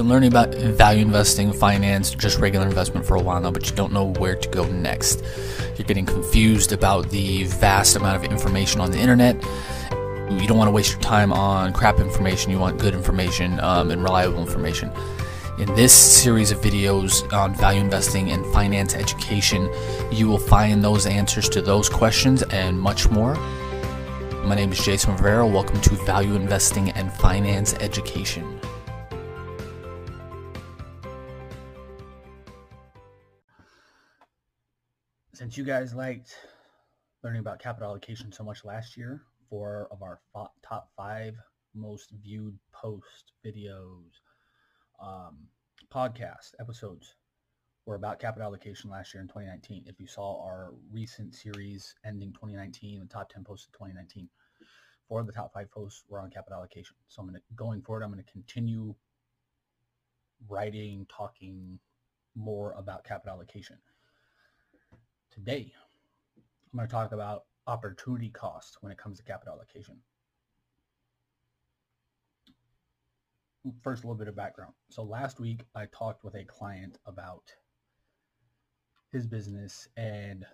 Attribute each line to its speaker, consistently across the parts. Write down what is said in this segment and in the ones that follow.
Speaker 1: been learning about value investing, finance, just regular investment for a while now, but you don't know where to go next. You're getting confused about the vast amount of information on the internet. You don't want to waste your time on crap information. You want good information um, and reliable information. In this series of videos on value investing and finance education, you will find those answers to those questions and much more. My name is Jason Rivera. Welcome to Value Investing and Finance Education. Since you guys liked learning about capital allocation so much last year, four of our top five most viewed post videos um, podcast episodes were about capital allocation last year in 2019. If you saw our recent series ending 2019, the top 10 posts of 2019, four of the top five posts were on capital allocation. So I'm going to, going forward, I'm going to continue writing, talking more about capital allocation. Today, I'm going to talk about opportunity cost when it comes to capital allocation. first a little bit of background. So last week I talked with a client about his business and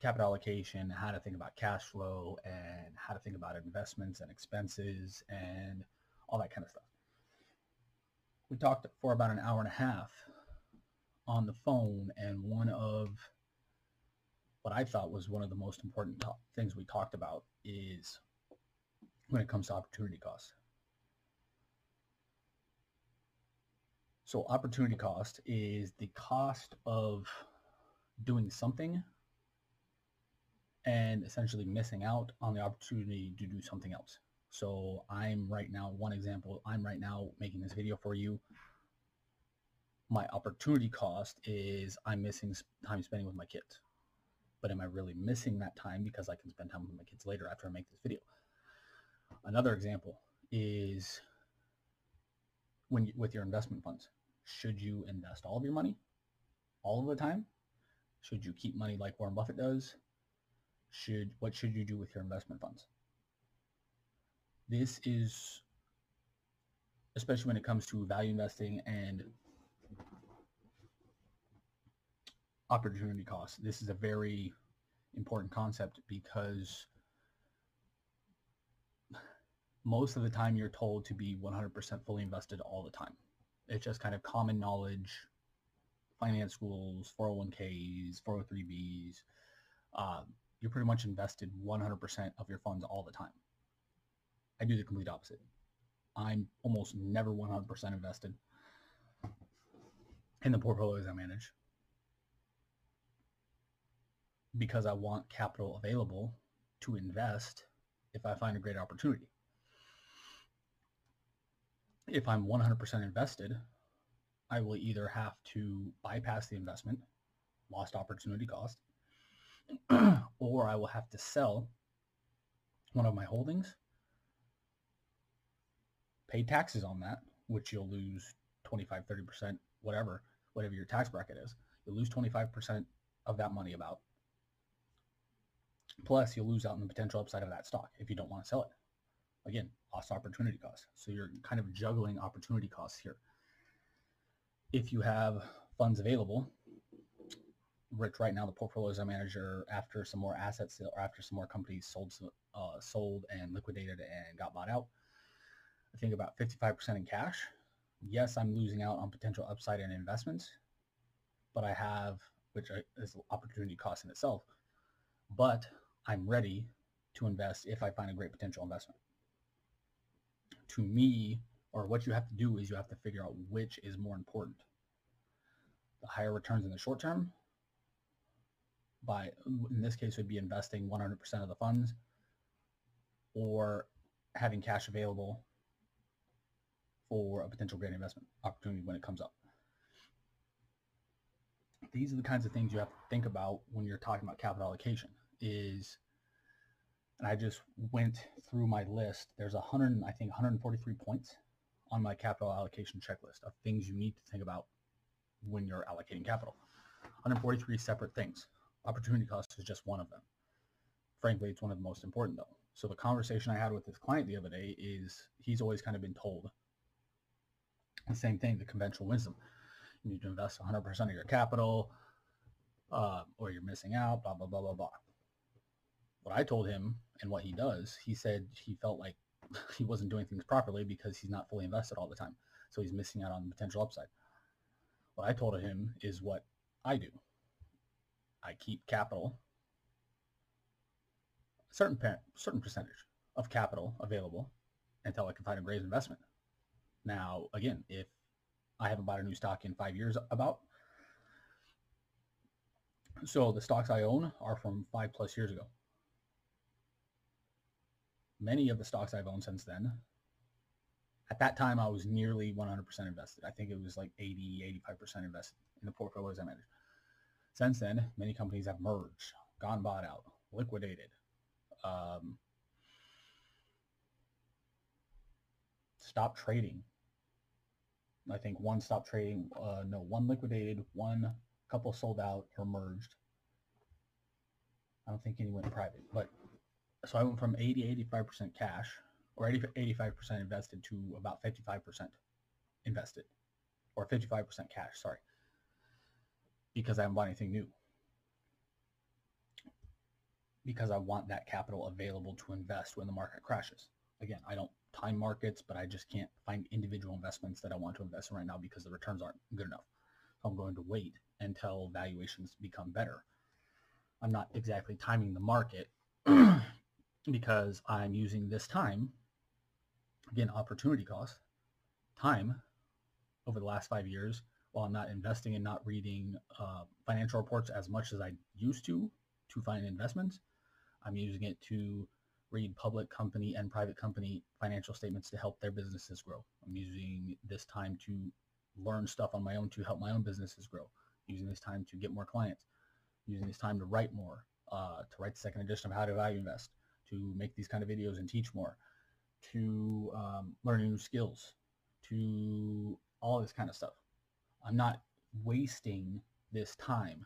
Speaker 1: capital allocation, how to think about cash flow and how to think about investments and expenses and all that kind of stuff. We talked for about an hour and a half on the phone and one of what I thought was one of the most important things we talked about is when it comes to opportunity cost. So opportunity cost is the cost of doing something and essentially missing out on the opportunity to do something else. So I'm right now, one example, I'm right now making this video for you. My opportunity cost is I'm missing time spending with my kids. But am I really missing that time because I can spend time with my kids later after I make this video? Another example is when you, with your investment funds. Should you invest all of your money all of the time? Should you keep money like Warren Buffett does? Should what should you do with your investment funds? This is especially when it comes to value investing and opportunity cost. This is a very important concept because most of the time you're told to be 100% fully invested all the time. It's just kind of common knowledge, finance schools, 401ks, 403bs. Uh, you're pretty much invested 100% of your funds all the time. I do the complete opposite. I'm almost never 100% invested in the portfolios I manage because I want capital available to invest if I find a great opportunity if I'm 100% invested, I will either have to bypass the investment, lost opportunity cost, or I will have to sell one of my holdings, pay taxes on that, which you'll lose 25, 30%, whatever, whatever your tax bracket is. You'll lose 25% of that money about. Plus, you'll lose out on the potential upside of that stock if you don't want to sell it. Again, lost opportunity costs. So you're kind of juggling opportunity costs here. If you have funds available, Rich, right now the portfolios I manager after some more assets or after some more companies sold, uh, sold and liquidated and got bought out. I think about 55% in cash. Yes, I'm losing out on potential upside in investments, but I have, which is opportunity cost in itself, but I'm ready to invest if I find a great potential investment to me, or what you have to do is you have to figure out which is more important. The higher returns in the short term, by in this case would be investing 100% of the funds or having cash available for a potential great investment opportunity when it comes up. These are the kinds of things you have to think about when you're talking about capital allocation is and I just went through my list. There's 100, I think 143 points on my capital allocation checklist of things you need to think about when you're allocating capital. 143 separate things. Opportunity cost is just one of them. Frankly, it's one of the most important though. So the conversation I had with this client the other day is he's always kind of been told The same thing, the conventional wisdom. You need to invest 100% of your capital uh, or you're missing out, blah, blah, blah, blah, blah. What I told him and what he does, he said he felt like he wasn't doing things properly because he's not fully invested all the time. So he's missing out on the potential upside. What I told him is what I do. I keep capital, a certain certain percentage of capital available until I can find a great investment. Now, again, if I haven't bought a new stock in five years about, so the stocks I own are from five plus years ago. Many of the stocks I've owned since then, at that time, I was nearly 100% invested. I think it was like 80, 85% invested in the portfolios I managed. Since then, many companies have merged, gone bought out, liquidated. Um, stopped trading. I think one stopped trading. Uh, no, one liquidated, one couple sold out or merged. I don't think any went private, but so I went from 80, 85% cash or 80, 85% invested to about 55% invested or 55% cash, sorry, because I haven't bought anything new. Because I want that capital available to invest when the market crashes. Again, I don't time markets, but I just can't find individual investments that I want to invest in right now because the returns aren't good enough. So I'm going to wait until valuations become better. I'm not exactly timing the market because I'm using this time, again, opportunity cost, time over the last five years while I'm not investing and not reading uh, financial reports as much as I used to to find investments. I'm using it to read public company and private company financial statements to help their businesses grow. I'm using this time to learn stuff on my own to help my own businesses grow. Using this time to get more clients. Using this time to write more, uh, to write the second edition of How to Value Invest, to make these kind of videos and teach more, to um, learn new skills, to all this kind of stuff. I'm not wasting this time.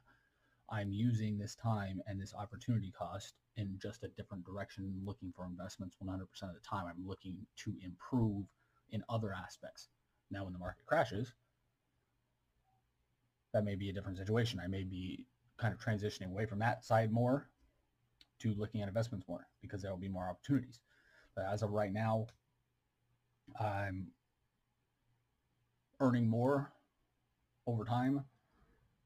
Speaker 1: I'm using this time and this opportunity cost in just a different direction, looking for investments 100% of the time. I'm looking to improve in other aspects. Now, when the market crashes, that may be a different situation. I may be kind of transitioning away from that side more to looking at investments more because there will be more opportunities. But as of right now, I'm earning more over time,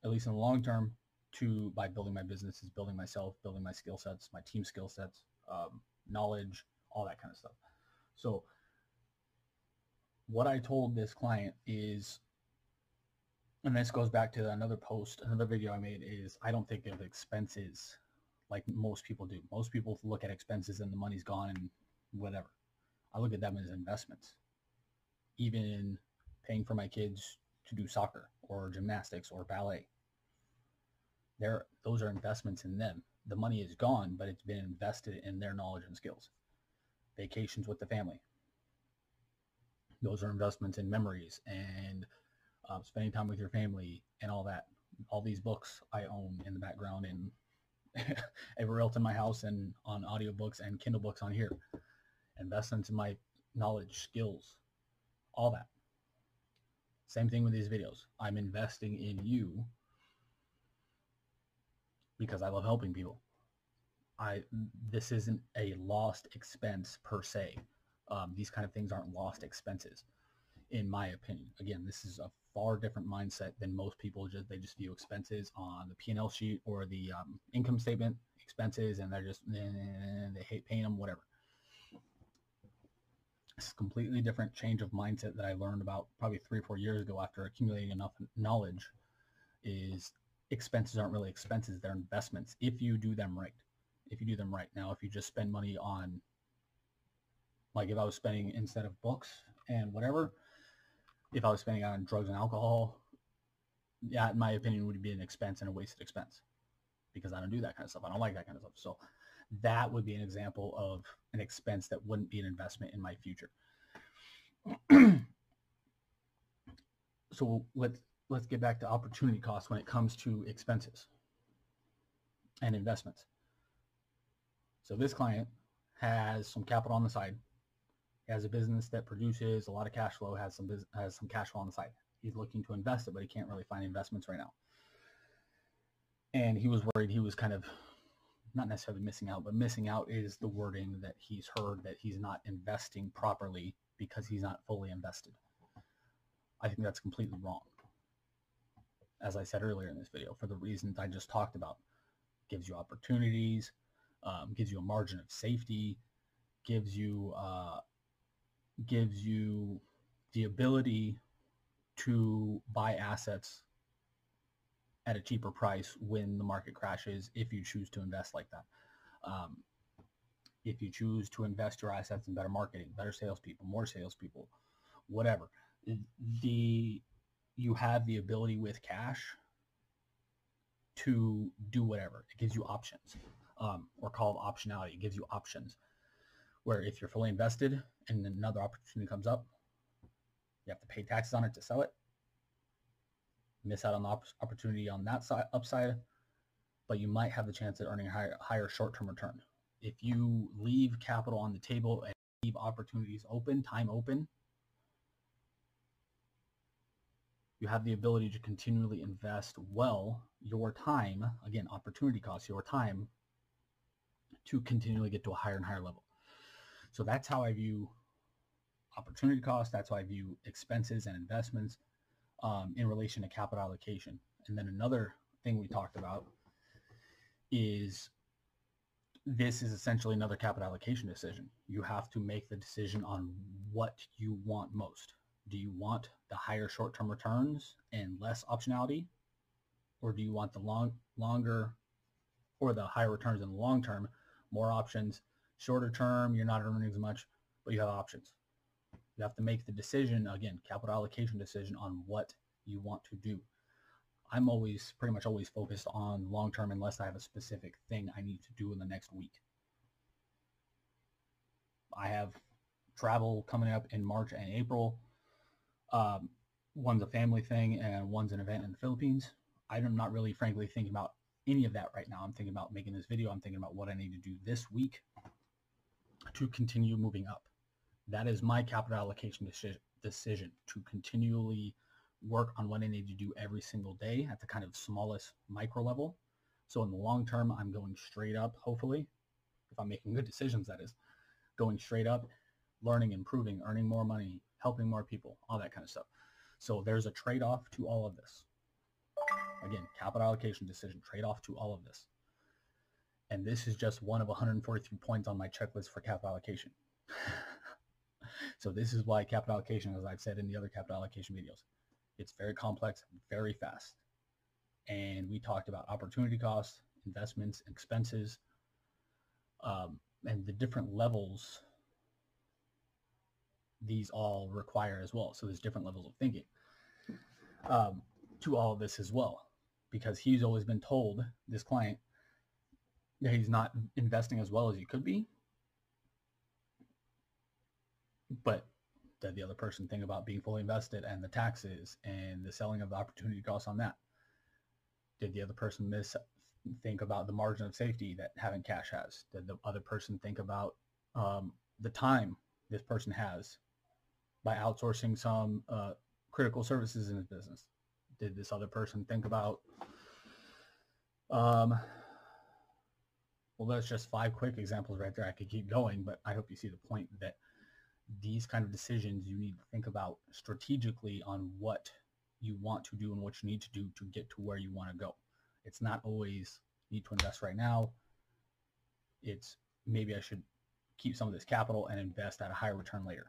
Speaker 1: at least in the long term, to by building my businesses, building myself, building my skill sets, my team skill sets, um, knowledge, all that kind of stuff. So what I told this client is, and this goes back to another post, another video I made is I don't think of expenses like most people do. Most people look at expenses and the money's gone and whatever. I look at them as investments. Even paying for my kids to do soccer or gymnastics or ballet they're, those are investments in them. The money is gone, but it's been invested in their knowledge and skills. Vacations with the family. Those are investments in memories and uh, spending time with your family and all that. All these books I own in the background and everywhere else in my house and on audiobooks and Kindle books on here. Investments in my knowledge, skills, all that. Same thing with these videos. I'm investing in you because I love helping people. I this isn't a lost expense per se. Um, these kind of things aren't lost expenses, in my opinion. Again, this is a far different mindset than most people. Just they just view expenses on the P and L sheet or the um, income statement expenses, and they're just they hate paying them, whatever. It's a completely different change of mindset that I learned about probably three or four years ago after accumulating enough knowledge. Is expenses aren't really expenses, they're investments if you do them right. If you do them right. Now, if you just spend money on, like if I was spending instead of books and whatever, if I was spending on drugs and alcohol, yeah, in my opinion, would be an expense and a wasted expense because I don't do that kind of stuff. I don't like that kind of stuff. So that would be an example of an expense that wouldn't be an investment in my future. so let's let's get back to opportunity costs when it comes to expenses and investments. So this client has some capital on the side. Has a business that produces a lot of cash flow, has some bus- has some cash flow on the side. He's looking to invest it, but he can't really find investments right now. And he was worried he was kind of not necessarily missing out, but missing out is the wording that he's heard that he's not investing properly because he's not fully invested. I think that's completely wrong. As I said earlier in this video, for the reasons I just talked about, gives you opportunities, um, gives you a margin of safety, gives you uh, gives you the ability to buy assets at a cheaper price when the market crashes if you choose to invest like that. Um, if you choose to invest your assets in better marketing, better salespeople, more salespeople, whatever, the you have the ability with cash to do whatever. It gives you options, um, or called optionality. It gives you options where if you're fully invested and another opportunity comes up, you have to pay taxes on it to sell it. Miss out on the op- opportunity on that side upside, but you might have the chance at earning a higher, higher short-term return. If you leave capital on the table and leave opportunities open, time open, you have the ability to continually invest well your time, again, opportunity costs, your time to continually get to a higher and higher level. So that's how I view opportunity cost. That's how I view expenses and investments um, in relation to capital allocation. And then another thing we talked about is this is essentially another capital allocation decision. You have to make the decision on what you want most. Do you want the higher short-term returns and less optionality? Or do you want the long, longer or the higher returns in the long term, more options, shorter term, you're not earning as much, but you have options. You have to make the decision, again, capital allocation decision on what you want to do. I'm always pretty much always focused on long term unless I have a specific thing I need to do in the next week. I have travel coming up in March and April. Um, one's a family thing and one's an event in the Philippines. I'm not really, frankly, thinking about any of that right now. I'm thinking about making this video. I'm thinking about what I need to do this week to continue moving up. That is my capital allocation decision to continually work on what I need to do every single day at the kind of smallest micro level. So in the long term, I'm going straight up, hopefully, if I'm making good decisions, that is, going straight up, learning, improving, earning more money, helping more people, all that kind of stuff. So there's a trade-off to all of this. Again, capital allocation decision, trade-off to all of this. And this is just one of 143 points on my checklist for capital allocation. so this is why capital allocation, as I've said in the other capital allocation videos, it's very complex, very fast. And we talked about opportunity costs, investments, expenses, um, and the different levels these all require as well. So there's different levels of thinking um, to all of this as well, because he's always been told, this client, that he's not investing as well as he could be. But did the other person think about being fully invested and the taxes and the selling of the opportunity costs on that? Did the other person miss think about the margin of safety that having cash has? Did the other person think about um, the time this person has by outsourcing some uh, critical services in his business? Did this other person think about um, well, that's just five quick examples right there. I could keep going, but I hope you see the point that these kind of decisions you need to think about strategically on what you want to do and what you need to do to get to where you want to go. It's not always need to invest right now. It's maybe I should keep some of this capital and invest at a higher return later.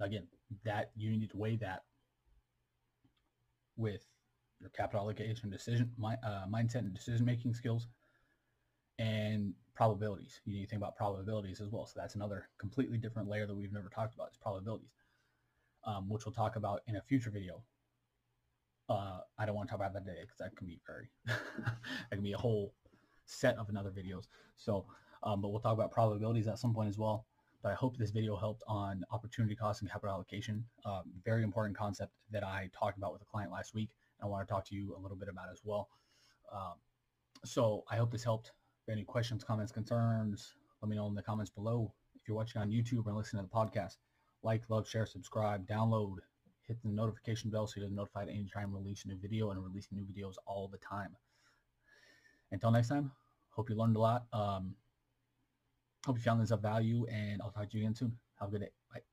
Speaker 1: Again, that you need to weigh that with your capital allocation decision uh, mindset and decision making skills probabilities. You need to think about probabilities as well. So that's another completely different layer that we've never talked about is probabilities, um, which we'll talk about in a future video. Uh, I don't want to talk about that today because that can be very, that can be a whole set of another videos. So, um, but we'll talk about probabilities at some point as well. But I hope this video helped on opportunity cost and capital allocation. Um, very important concept that I talked about with a client last week. And I want to talk to you a little bit about as well. Um, so I hope this helped any questions, comments, concerns, let me know in the comments below. If you're watching on YouTube or listening to the podcast, like, love, share, subscribe, download, hit the notification bell so you're notified anytime I release a new video and releasing new videos all the time. Until next time, hope you learned a lot. Um, hope you found this of value and I'll talk to you again soon. Have a good day. Bye.